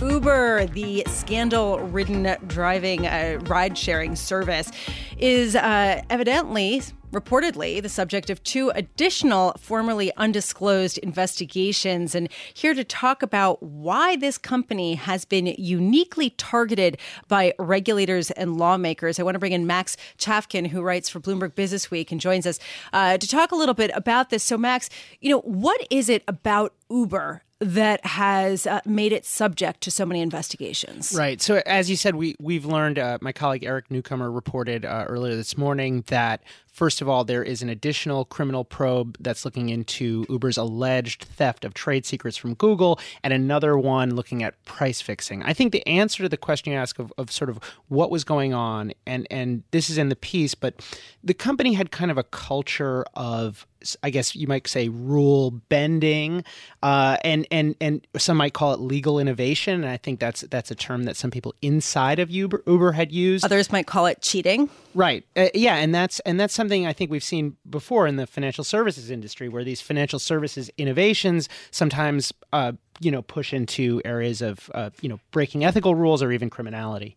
Uber, the scandal ridden driving uh, ride sharing service, is uh, evidently reportedly the subject of two additional formerly undisclosed investigations. And here to talk about why this company has been uniquely targeted by regulators and lawmakers, I want to bring in Max Chafkin, who writes for Bloomberg Business Week and joins us uh, to talk a little bit about this. So, Max, you know, what is it about Uber that has uh, made it subject to so many investigations. Right. So, as you said, we we've learned. Uh, my colleague Eric Newcomer reported uh, earlier this morning that First of all, there is an additional criminal probe that's looking into Uber's alleged theft of trade secrets from Google, and another one looking at price fixing. I think the answer to the question you ask of, of sort of what was going on, and, and this is in the piece, but the company had kind of a culture of I guess you might say rule bending, uh, and and and some might call it legal innovation. And I think that's that's a term that some people inside of Uber Uber had used. Others might call it cheating. Right. Uh, yeah, and that's and that's something I think we've seen before in the financial services industry, where these financial services innovations sometimes, uh, you know, push into areas of, uh, you know, breaking ethical rules or even criminality.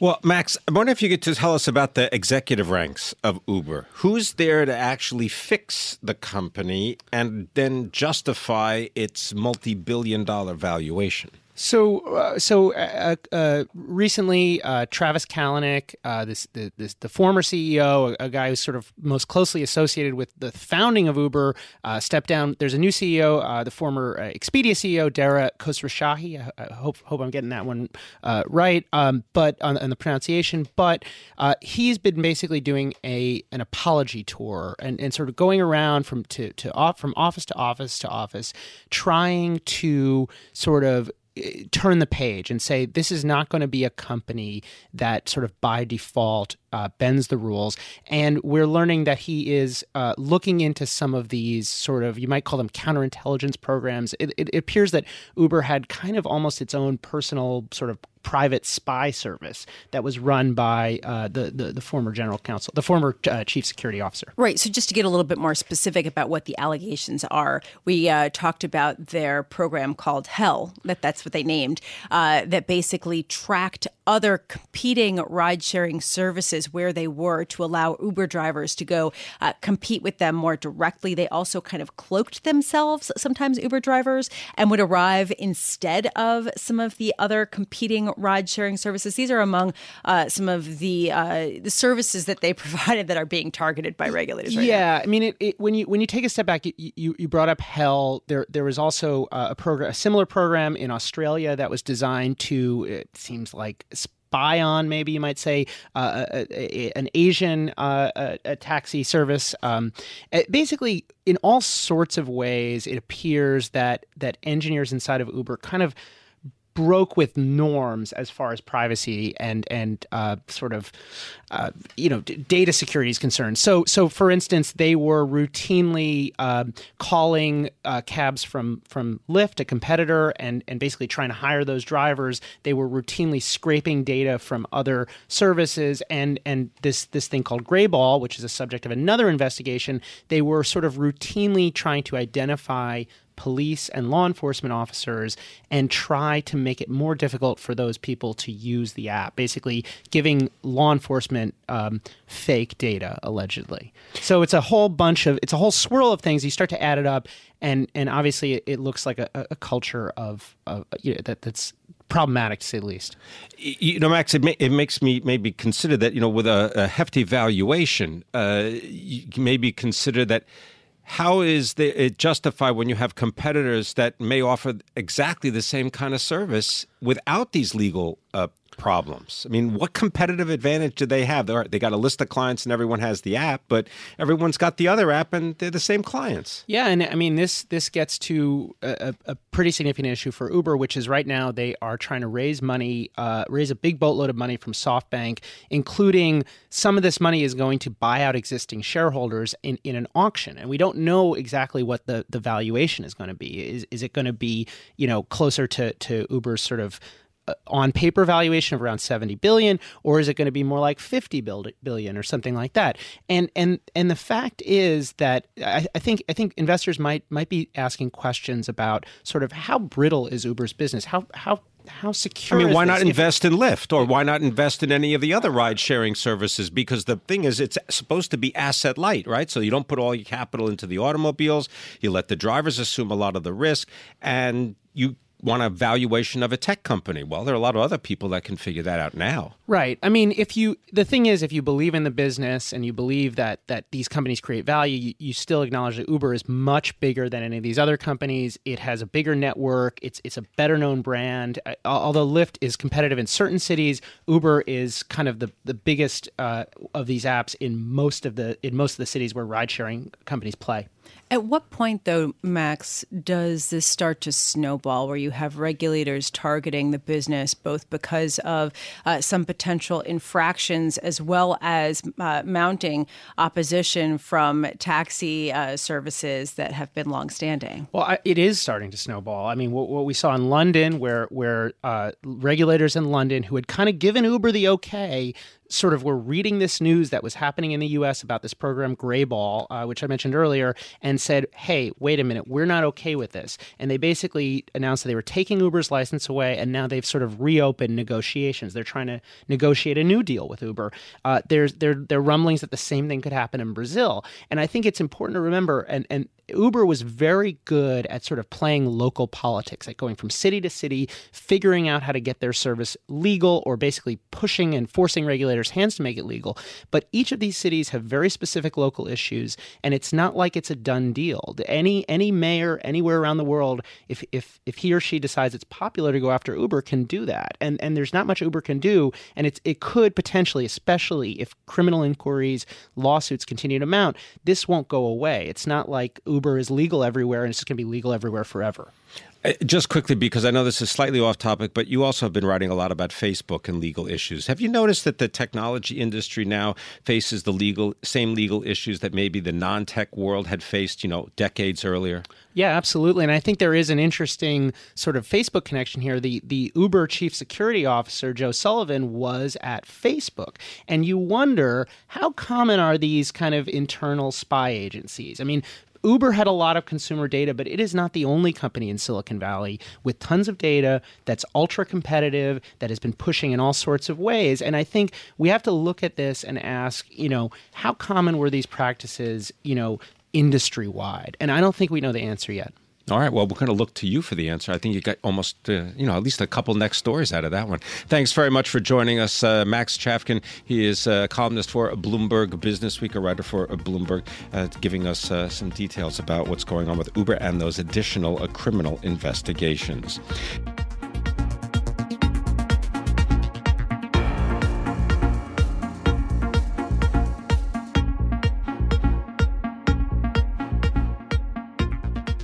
Well, Max, I wonder if you could tell us about the executive ranks of Uber. Who's there to actually fix the company and then justify its multi billion dollar valuation? So, uh, so uh, uh, recently, uh, Travis Kalanick, uh, this, the, this, the former CEO, a, a, guy who's sort of most closely associated with the founding of Uber, uh, stepped down. There's a new CEO, the former Expedia CEO, Dara Khosrowshahi. I, I, hope hope I'm getting that one right, um, but on, on, the pronunciation. But he's been basically doing a an apology tour and, and sort of going around from to to off from office to office to office, trying to sort of turn the page and say this is not going to be a company that sort of by default uh, bends the rules. And we're learning that he is uh, looking into some of these sort of, you might call them counterintelligence programs. It, it, appears that Uber had kind of almost its own personal sort of private spy service that was run by uh, the, the, the former general counsel, the former uh, chief security officer. Right. So just to get a little bit more specific about what the allegations are, we uh, talked about their program called Hell. That that's what they named. Uh, that basically tracked other competing ride sharing services where they were to allow Uber drivers to go uh, compete with them more directly. They also kind of cloaked themselves, sometimes Uber drivers, and would arrive instead of some of the other competing ride sharing services. These are among uh, some of the uh, the services that they provided that are being targeted by regulators. Right yeah, now. I mean, it, it, when you when you take a step back, you, you, you brought up Hell. There there was also uh, a program, a similar program in Australia that was designed to. It seems like spy on, maybe you might say, uh, a, a, an Asian uh, a, taxi service. Um, basically, in all sorts of ways, it appears that that engineers inside of Uber kind of broke with norms as far as privacy and and uh, sort of uh, you know d- data security is concerned. So so for instance, they were routinely uh, calling cabs from from Lyft, a competitor, and and basically trying to hire those drivers. They were routinely scraping data from other services and and this this thing called Greyball, which is a subject of another investigation. They were sort of routinely trying to identify police and law enforcement officers and try to make it more difficult for those people to use the app, basically giving law enforcement um, fake data, allegedly. So it's a whole bunch of, it's a whole swirl of things. You start to add it up, and, and obviously it, looks like a, a culture of, of you know, that, that's problematic to say the least. You know, Max, it, may, it makes me maybe consider that, you know, with a, a hefty valuation, uh, maybe consider that how is the, it justified when you have competitors that may offer exactly the same kind of service without these legal uh, problems. I mean, what competitive advantage do they have? They got a list of clients and everyone has the app, but everyone's got the other app and they're the same clients. Yeah, and I mean this this gets to a, a pretty significant issue for Uber, which is right now they are trying to raise money, uh, raise a big boatload of money from SoftBank, including some of this money is going to buy out existing shareholders in, in an auction, and we don't know exactly what the, the valuation is going to be. Is is it going to be you know closer to to Uber's sort of on paper valuation of around 70 billion or is it going to be more like 50 billion or something like that and and and the fact is that I, I, think i think investors might might be asking questions about sort of how brittle is uber's business how how how secure I mean, why not invest in Lyft or why not invest in any of the other ride sharing services? Because the thing is, it's supposed to be asset light, right? So you don't put all your capital into the automobiles, you let the drivers assume a lot of the risk, and you want a valuation of a tech company. Well, there are a lot of other people that can figure that out now. Right. I mean, if you the thing is, if you believe in the business and you believe that that these companies create value, you, you still acknowledge that Uber is much bigger than any of these other companies. It has a bigger network. It's it's a better known brand. Uh, although Lyft is competitive in certain cities, Uber is kind of the the biggest uh, of these apps in most of the in most of the cities where ride sharing companies play. At what point, though, Max, does this start to snowball where you have regulators targeting the business both because of uh, some potential infractions as well as uh, mounting opposition from taxi uh, services that have been longstanding? Well, I, it is starting to snowball. I mean, what, what we saw in London, where where uh, regulators in London who had kind of given Uber the okay sort of were reading this news that was happening in the U.S. about this program Greyball, uh, which I mentioned earlier, and said, "Hey, wait a minute, we're not okay with this." And they basically announced that they were taking Uber's license away, and now they've sort of reopened negotiations. They're trying to negotiate a new deal with Uber. Uh, there's there there are rumblings that the same thing could happen in Brazil, and I think it's important to remember and and Uber was very good at sort of playing local politics, like going from city to city, figuring out how to get their service legal or basically pushing and forcing regulators' hands to make it legal. But each of these cities have very specific local issues, and it's not like it's a done deal. Any any mayor anywhere around the world, if if if he or she decides it's popular to go after Uber, can do that. And and there's not much Uber can do, and it's it could potentially, especially if criminal inquiries, lawsuits continue to mount, this won't go away. It's not like Uber Uber is legal everywhere and it's just going to be legal everywhere forever. Uh, just quickly, because I know this is slightly off topic, but you also have been writing a lot about Facebook and legal issues. Have you noticed that the technology industry now faces the legal same legal issues that maybe the non-tech world had faced, you know, decades earlier? Yeah, absolutely. And I think there is an interesting sort of Facebook connection here. The the Uber chief security officer, Joe Sullivan, was at Facebook. And you wonder how common are these kind of internal spy agencies? I mean, Uber had a lot of consumer data, but it is not the only company in Silicon Valley with tons of data that's ultra competitive, that has been pushing in all sorts of ways. And I think we have to look at this and ask, you know, how common were these practices, you know, industry wide? And I don't think we know the answer yet. All right. Well, we're going to look to you for the answer. I think you got almost, uh, you know, at least a couple next stories out of that one. Thanks very much for joining us, uh, Max Chafkin. He is a columnist for Bloomberg Business Week, a writer for Bloomberg, uh, giving us uh, some details about what's going on with Uber and those additional uh, criminal investigations.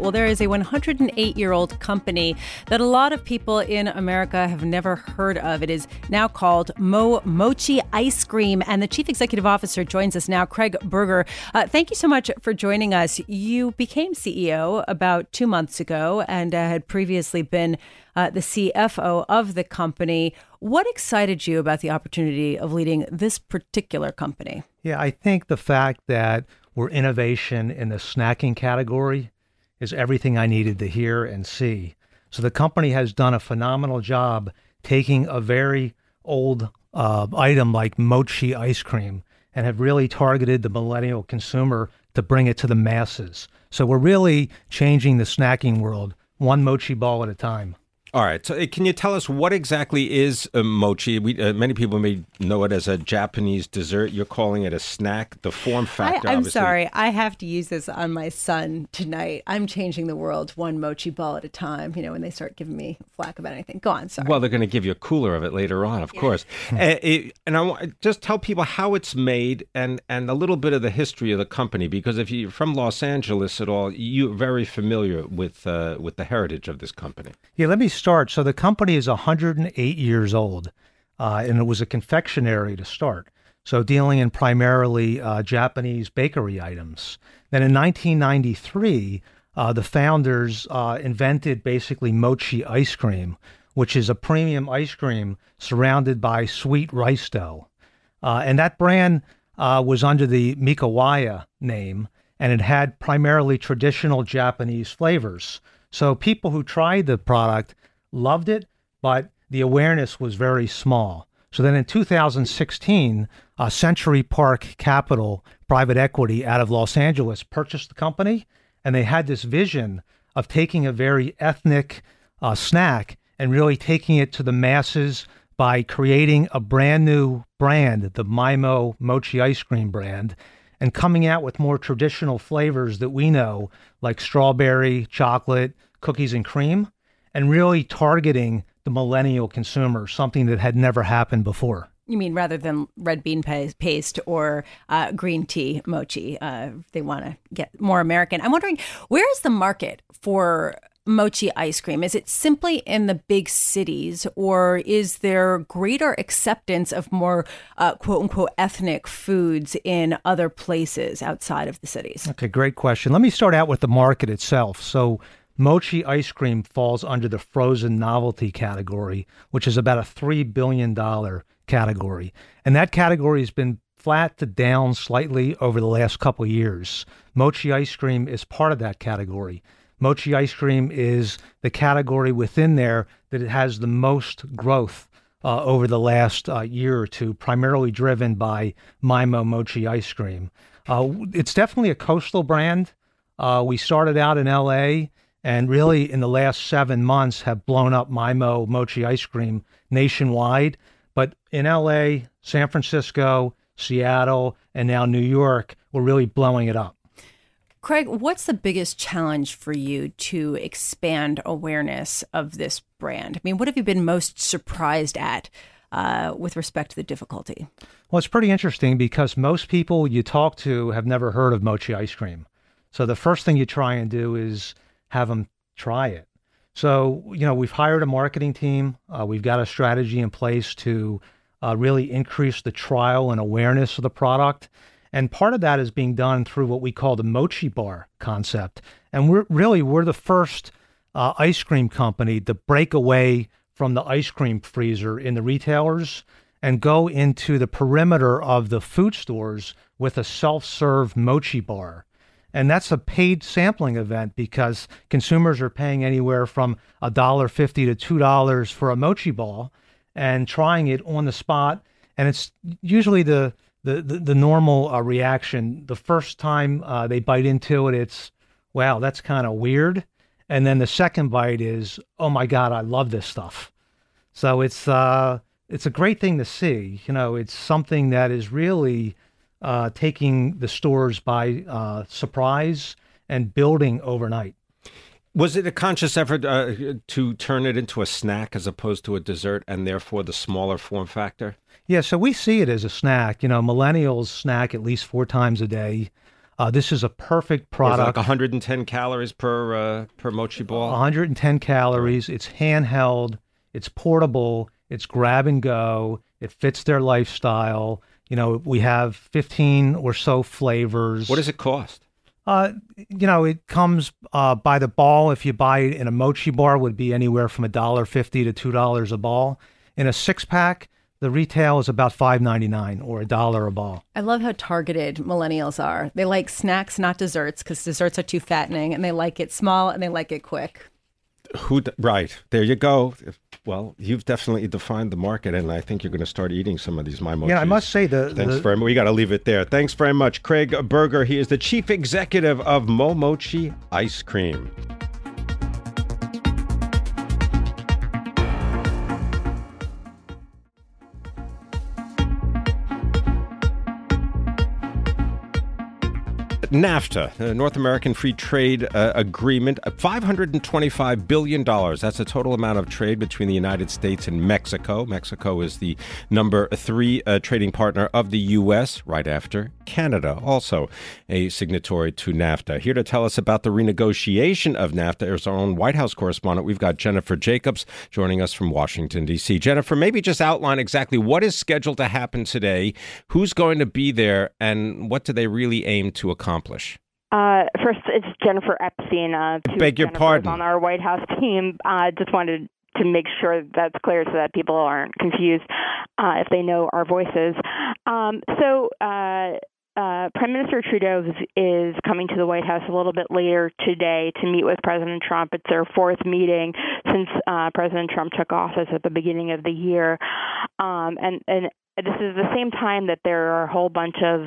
Well, there is a 108 year old company that a lot of people in America have never heard of. It is now called Mo Mochi Ice Cream, and the chief executive officer joins us now, Craig Berger. Uh, thank you so much for joining us. You became CEO about two months ago and uh, had previously been uh, the CFO of the company. What excited you about the opportunity of leading this particular company? Yeah, I think the fact that we're innovation in the snacking category is everything I needed to hear and see. So the company has done a phenomenal job taking a very old uh, item like mochi ice cream and have really targeted the millennial consumer to bring it to the masses. So we're really changing the snacking world one mochi ball at a time. All right. So, uh, can you tell us what exactly is mochi? We, uh, many people may know it as a Japanese dessert. You're calling it a snack. The form factor. I, am obviously- sorry. I have to use this on my son tonight. I'm changing the world one mochi ball at a time. You know, when they start giving me flack about anything. Go on. Sorry. Well, they're going to give you a cooler of it later on, of course. Uh, it- and I want just tell people how it's made and and a little bit of the history of the company because if you're from Los Angeles at all, you're very familiar with uh, with the heritage of this company. Yeah, let me start. So the company is 108 years old, uh, and it was a confectionery to start. So dealing in primarily uh, Japanese bakery items. Then in 1993, uh, the founders uh, invented basically mochi ice cream, which is a premium ice cream surrounded by sweet rice dough. Uh, and that brand uh, was under the Mikawaya name, and it had primarily traditional Japanese flavors. So people who tried the product loved it, but the awareness was very small. So then in 2016, uh, Century Park Capital private equity out of Los Angeles purchased the company, and they had this vision of taking a very ethnic uh, snack and really taking it to the masses by creating a brand new brand, the My Mo Mochi ice cream brand, and coming out with more traditional flavors that we know, like strawberry, chocolate, cookies, and cream, and really targeting the millennial consumer, something that had never happened before. You mean rather than red bean paste or uh, green tea mochi? Uh, they want to get more American. I'm wondering where is the market for mochi ice cream? Is it simply in the big cities, or is there greater acceptance of more uh, quote unquote ethnic foods in other places outside of the cities? Okay, great question. Let me start out with the market itself. So, mochi ice cream falls under the frozen novelty category, which is about a $3 billion category. And that category has been flat to down slightly over the last couple years. Mochi ice cream is part of that category. Mochi ice cream is the category within there that it has the most growth uh, over the last uh, year or two, primarily driven by My Mo Mochi ice cream. Uh, it's definitely a coastal brand. Uh, we started out in LA and really in the last seven months have blown up My Mo Mochi ice cream nationwide. But in LA, San Francisco, Seattle, and now New York, we're really blowing it up. Craig, what's the biggest challenge for you to expand awareness of this brand? I mean, what have you been most surprised at uh, with respect to the difficulty? Well, it's pretty interesting because most people you talk to have never heard of mochi ice cream. So the first thing you try and do is have them try it. So, you know, we've hired a marketing team. Uh, we've got a strategy in place to uh, really increase the trial and awareness of the product. And part of that is being done through what we call the mochi bar concept. And we're really, we're the first uh, ice cream company to break away from the ice cream freezer in the retailers and go into the perimeter of the food stores with a self serve mochi bar. And that's a paid sampling event because consumers are paying anywhere from $1.50 to $2 for a mochi ball and trying it on the spot. And it's usually the, the, the, the normal uh, reaction. The first time uh, they bite into it, it's, wow, that's kind of weird. And then the second bite is, oh my God, I love this stuff. So it's, uh, it's a great thing to see. You know, it's something that is really uh, taking the stores by uh, surprise and building overnight. Was it a conscious effort uh, to turn it into a snack as opposed to a dessert, and therefore the smaller form factor? Yeah, so we see it as a snack. You know, millennials snack at least four times a day. Uh, this is a perfect product. like 110 calories per uh, per mochi ball. 110 calories. It's handheld. It's portable. It's grab and go. It fits their lifestyle. You know, we have 15 or so flavors. What does it cost? Uh, you know, it comes uh, by the ball. If you buy it in a mochi bar, would be anywhere from a dollar fifty to two dollars a ball. In a six pack, the retail is about five ninety nine or a dollar a ball. I love how targeted millennials are. They like snacks, not desserts, because desserts are too fattening, and they like it small and they like it quick. Who? Right there, you go. Well, you've definitely defined the market, and I think you're going to start eating some of these my mochis. Yeah, I must say the, Thanks the very much. We got to leave it there. Thanks very much, Craig Berger. He is the chief executive of Momochi Ice Cream. NAFTA, the North American Free Trade uh, Agreement, $525 billion. That's the total amount of trade between the United States and Mexico. Mexico is the number three uh, trading partner of the U.S., right after Canada, also a signatory to NAFTA. Here to tell us about the renegotiation of NAFTA is our own White House correspondent. We've got Jennifer Jacobs joining us from Washington, D.C. Jennifer, maybe just outline exactly what is scheduled to happen today, who's going to be there, and what do they really aim to accomplish? Uh, first, it's Jennifer Epstein. Uh, Beg your pardon. On our White House team, uh, just wanted to make sure that's clear so that people aren't confused uh, if they know our voices. Um, so. Uh, uh, Prime Minister Trudeau is, is, coming to the White House a little bit later today to meet with President Trump. It's their fourth meeting since uh, President Trump took office at the beginning of the year, um, and and this is the same time that there are a whole bunch of,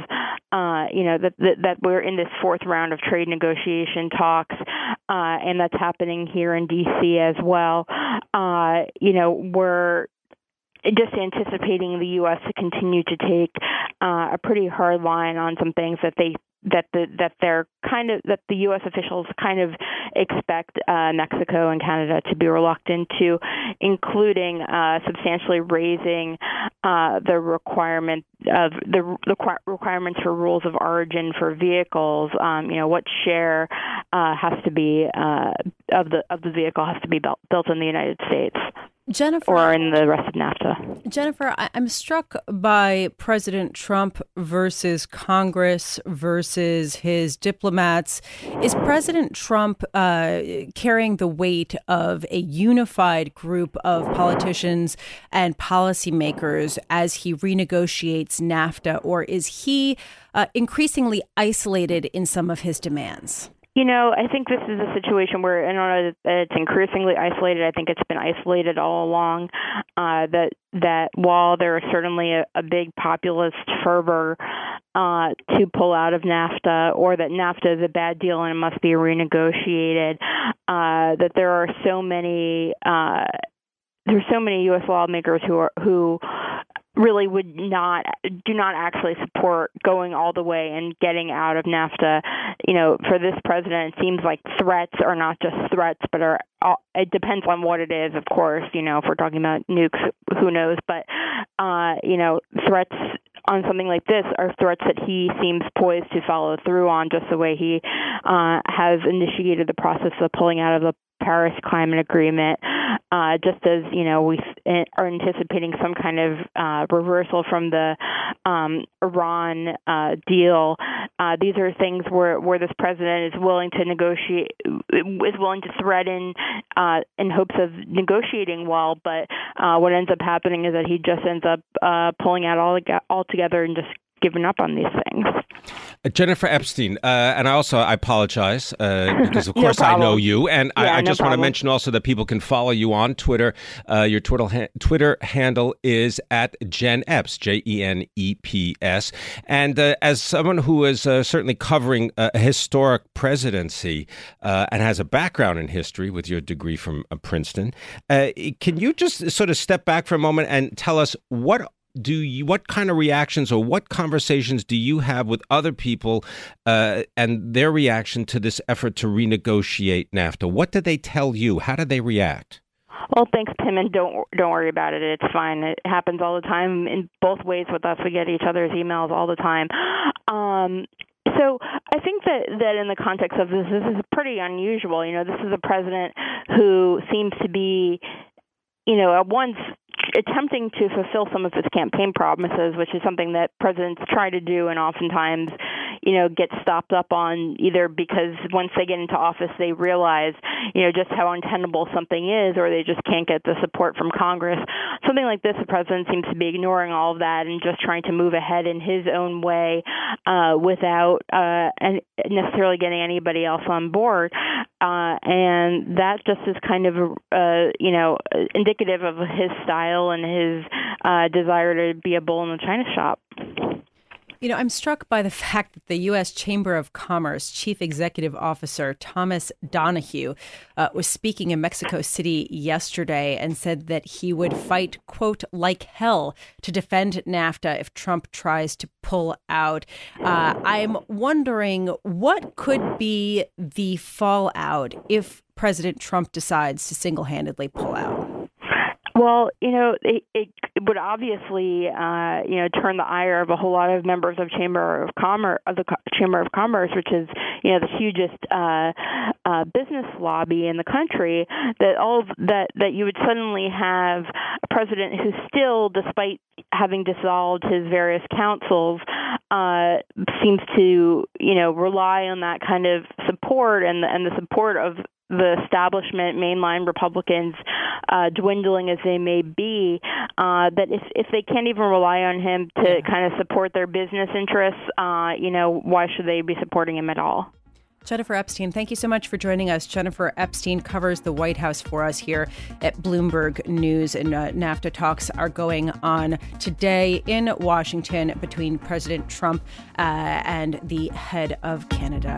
uh, you know, that, that, that we're in this fourth round of trade negotiation talks, uh, and that's happening here in D.C. as well. Uh, you know, we're just anticipating the U.S. to continue to take uh, a pretty hard line on some things that they that the that they're kind of that the U.S. officials kind of expect uh, Mexico and Canada to be reluctant to, including uh, substantially raising uh, the requirement of the, the requirements for rules of origin for vehicles. Um, you know what share uh, has to be uh, of the of the vehicle has to be built, built in the United States. Jennifer, or in the rest of NAFTA. Jennifer, I'm struck by President Trump versus Congress versus his diplomats. Is President Trump uh, carrying the weight of a unified group of politicians and policymakers as he renegotiates NAFTA, or is he uh, increasingly isolated in some of his demands? You know, I think this is a situation where I don't know it's increasingly isolated. I think it's been isolated all along. Uh, that that while there is certainly a, a big populist fervor uh, to pull out of NAFTA, or that NAFTA is a bad deal and it must be renegotiated, uh, that there are so many. Uh, there's so many U.S. lawmakers who are who really would not do not actually support going all the way and getting out of NAFTA. You know, for this president, it seems like threats are not just threats, but are it depends on what it is, of course. You know, if we're talking about nukes, who knows? But uh, you know, threats on something like this are threats that he seems poised to follow through on, just the way he uh, has initiated the process of pulling out of the Paris Climate Agreement, uh, just as you know we are anticipating some kind of uh, reversal from the um, Iran uh, deal. Uh, these are things where where this president is willing to negotiate, is willing to threaten uh, in hopes of negotiating well, but uh, what ends up happening is that he just ends up pulling out all altogether and just giving up on these things. Uh, Jennifer Epstein, uh, and I also I apologize uh, because of course I know you, and yeah, I, I just want to mention also that people can follow you on Twitter. Uh, your Twitter ha- Twitter handle is at Jen Epps, J E N E P S, and uh, as someone who is uh, certainly covering a historic presidency and has a background in history with your degree from Princeton, can you just sort of step back for a moment and tell us what do you what kind of reactions or what conversations do you have with other people uh, and their reaction to this effort to renegotiate NAFTA? What did they tell you? How did they react? Well, thanks, Tim, and don't don't worry about it. It's fine. It happens all the time in both ways with us. We get each other's emails all the time. Um, so I think that that in the context of this, this is pretty unusual. You know, this is a president who seems to be, you know, at once attempting to fulfill some of his campaign promises, which is something that presidents try to do and oftentimes, you know, get stopped up on either because once they get into office they realize, you know, just how untenable something is or they just can't get the support from Congress. Something like this, the president seems to be ignoring all of that and just trying to move ahead in his own way uh, without uh, necessarily getting anybody else on board. Uh, and that just is kind of, uh, you know, indicative of his style and his uh, desire to be a bull in the china shop. You know, I'm struck by the fact that the U.S. Chamber of Commerce Chief Executive Officer Thomas Donohue uh, was speaking in Mexico City yesterday and said that he would fight, quote, like hell to defend NAFTA if Trump tries to pull out. Uh, I'm wondering what could be the fallout if President Trump decides to single handedly pull out? Well, you know, it, it would obviously, uh, you know, turn the ire of a whole lot of members of Chamber of Commerce of the Chamber of Commerce, which is, you know, the hugest uh, uh, business lobby in the country. That all that that you would suddenly have a president who still, despite having dissolved his various councils, uh, seems to, you know, rely on that kind of support and and the support of the establishment, mainline Republicans, uh, dwindling as they may be, uh, that if if they can't even rely on him to kind of support their business interests, uh, you know, why should they be supporting him at all? Jennifer Epstein, thank you so much for joining us. Jennifer Epstein covers the White House for us here at Bloomberg News, and uh, NAFTA talks are going on today in Washington between President Trump uh, and the head of Canada.